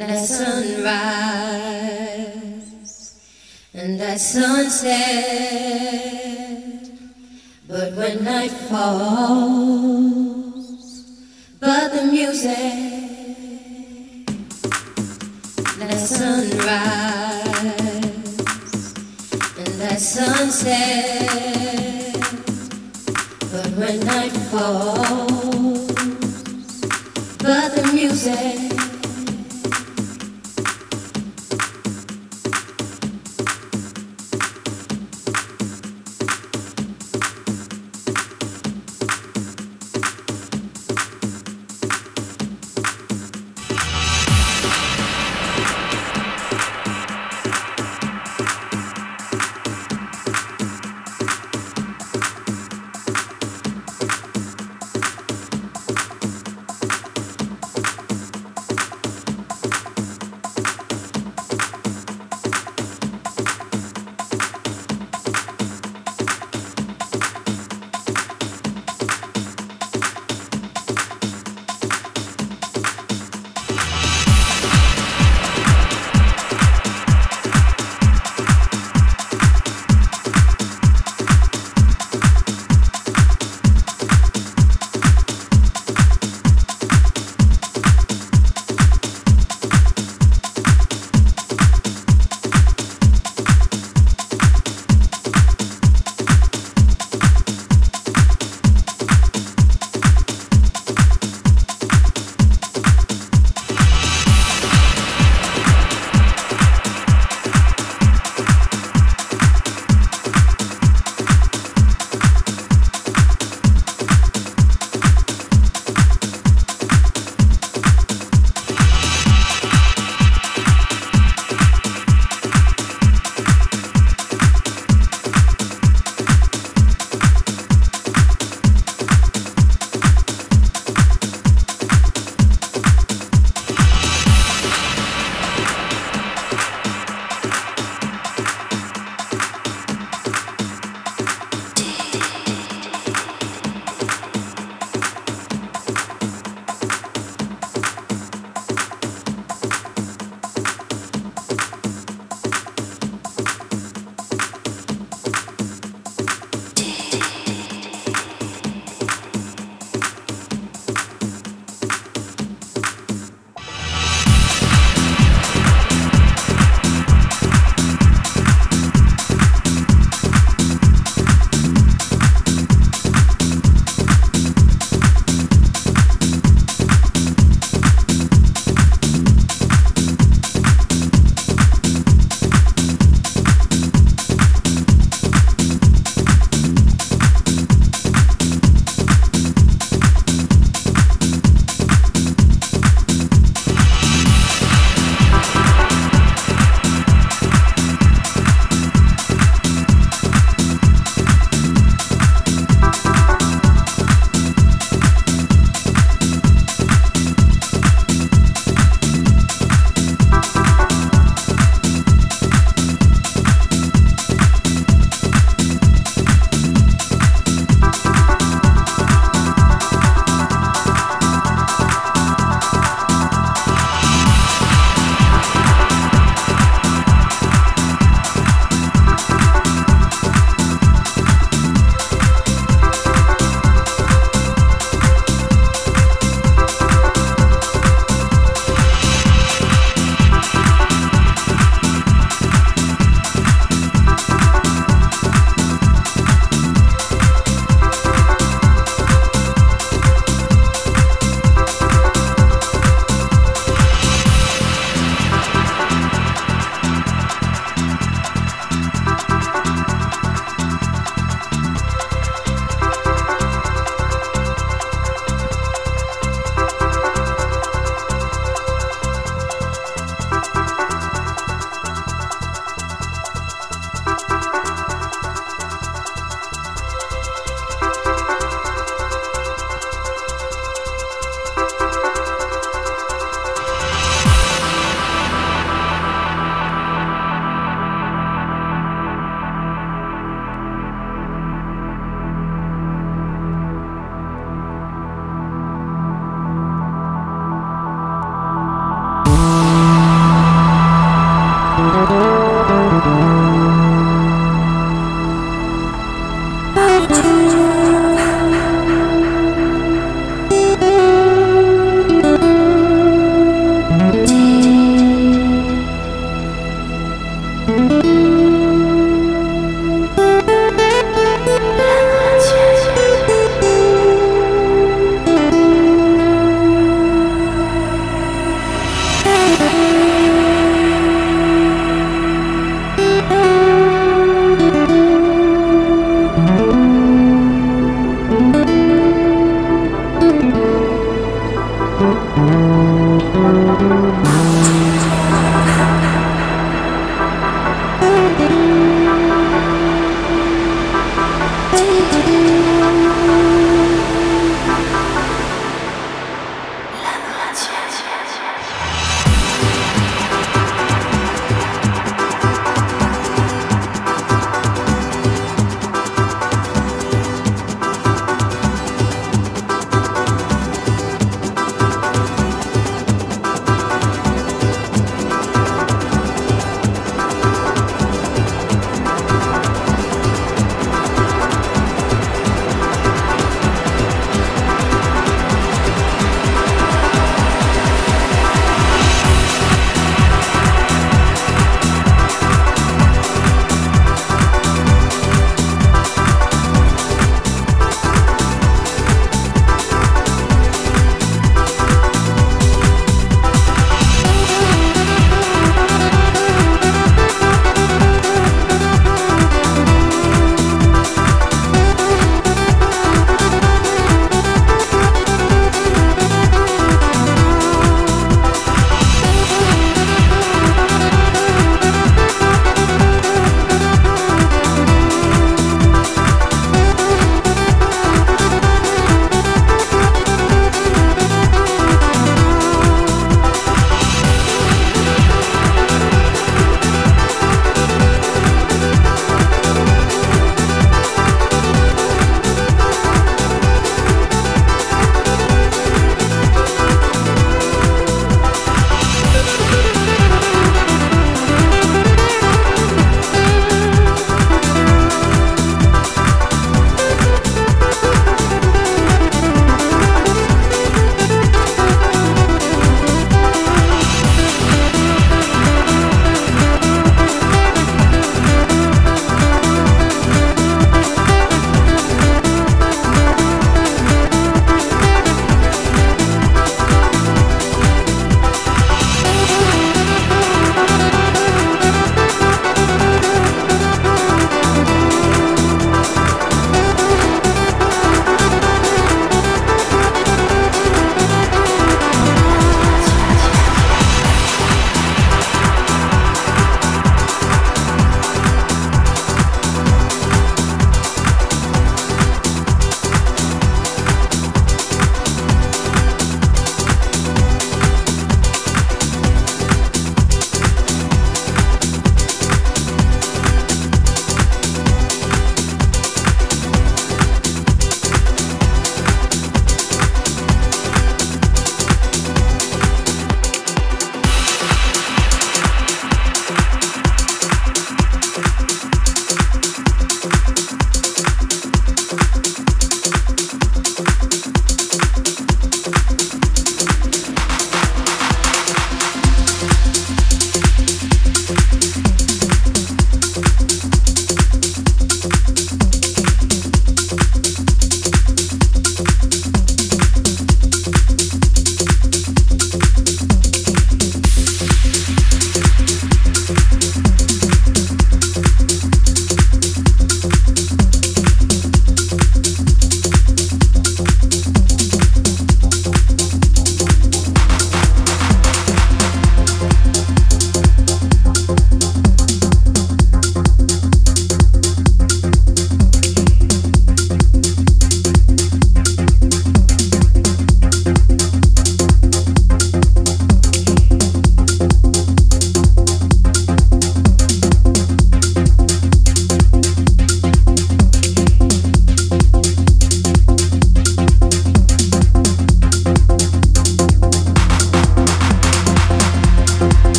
at sunrise and that sunset. But when night falls, but the music at sunrise and at sunset. But when night falls, but the music.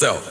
Yourself.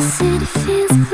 city feels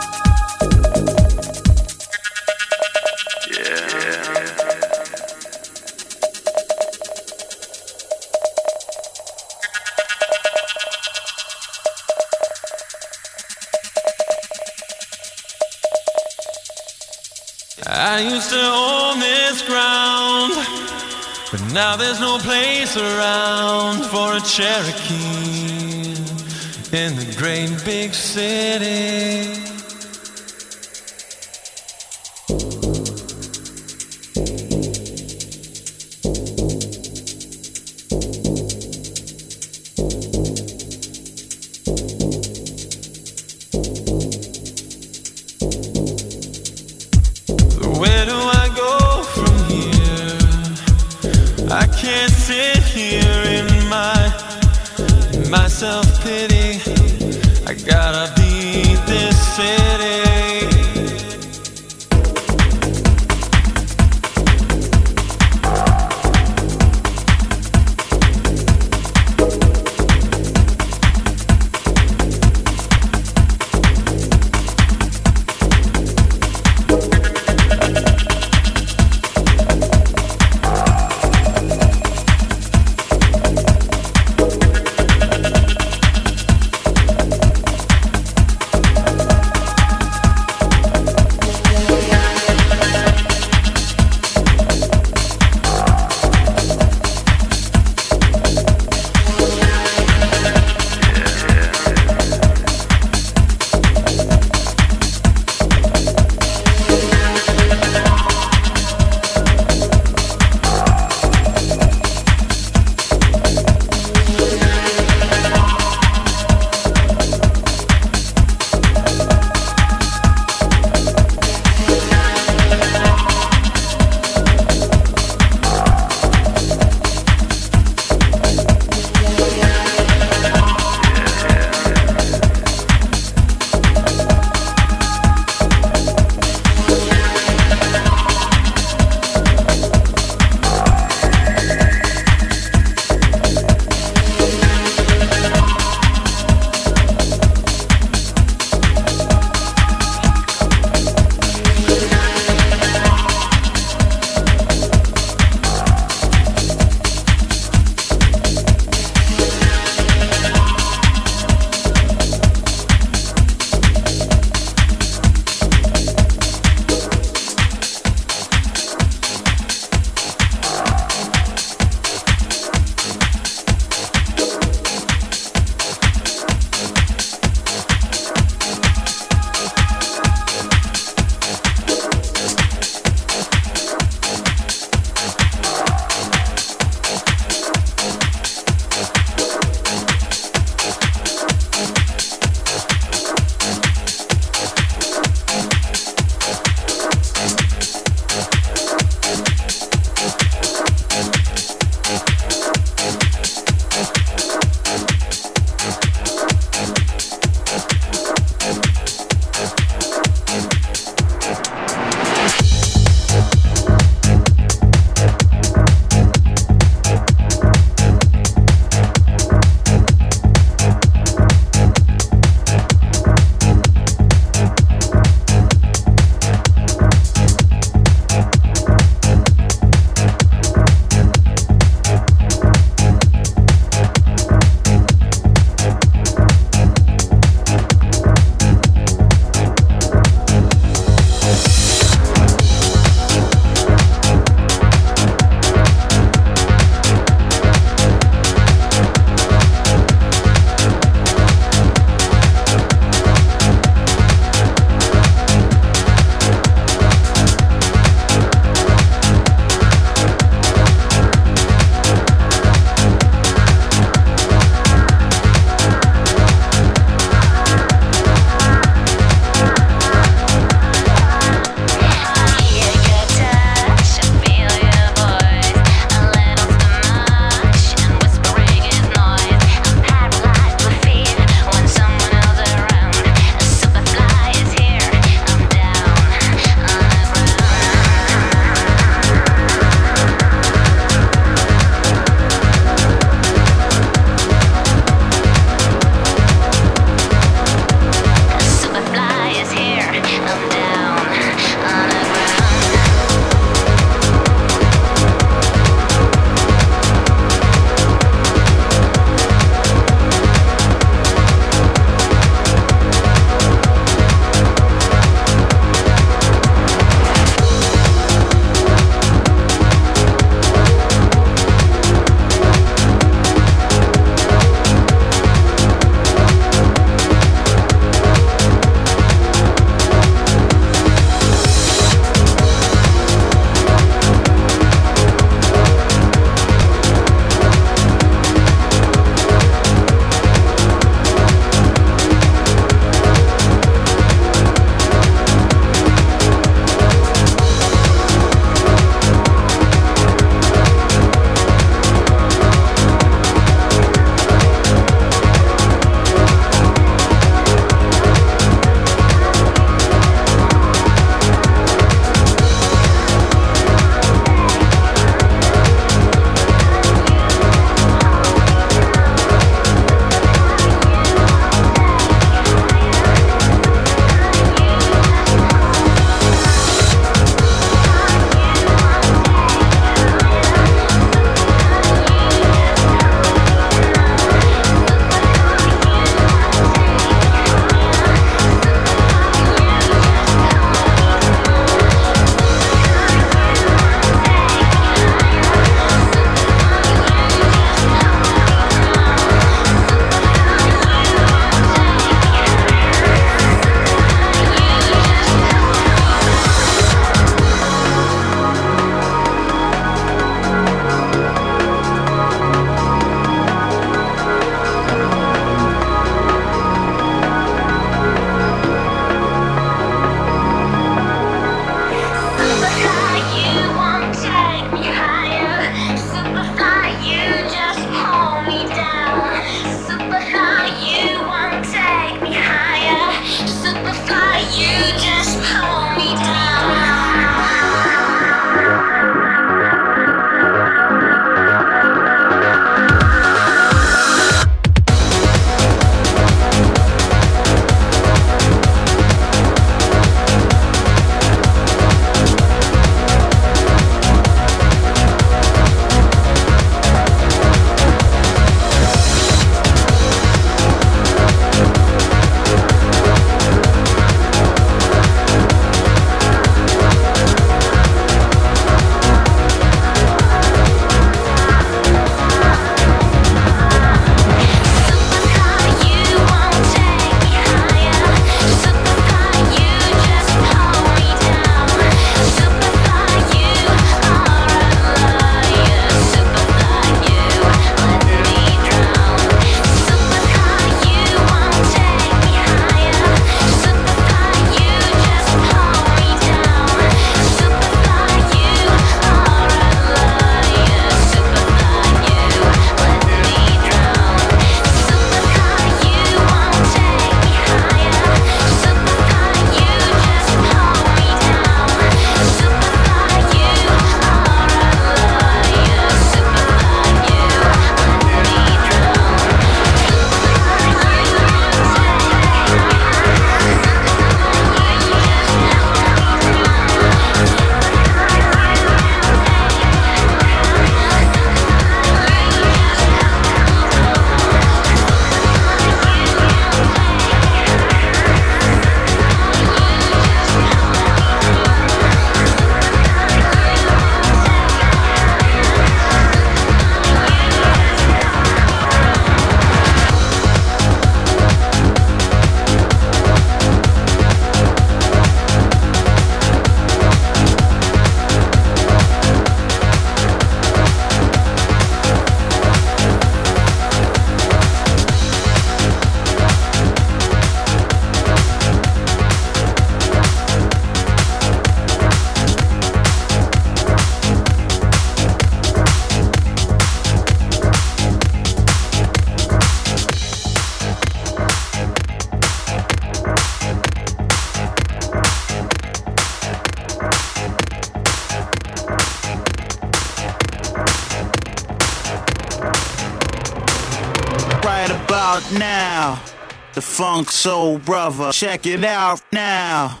Funk Soul Brother. Check it out now.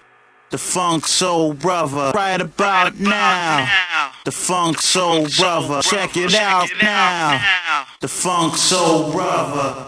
The Funk Soul Brother. Right about now. The Funk Soul Brother. Check it out now. The Funk Soul Brother.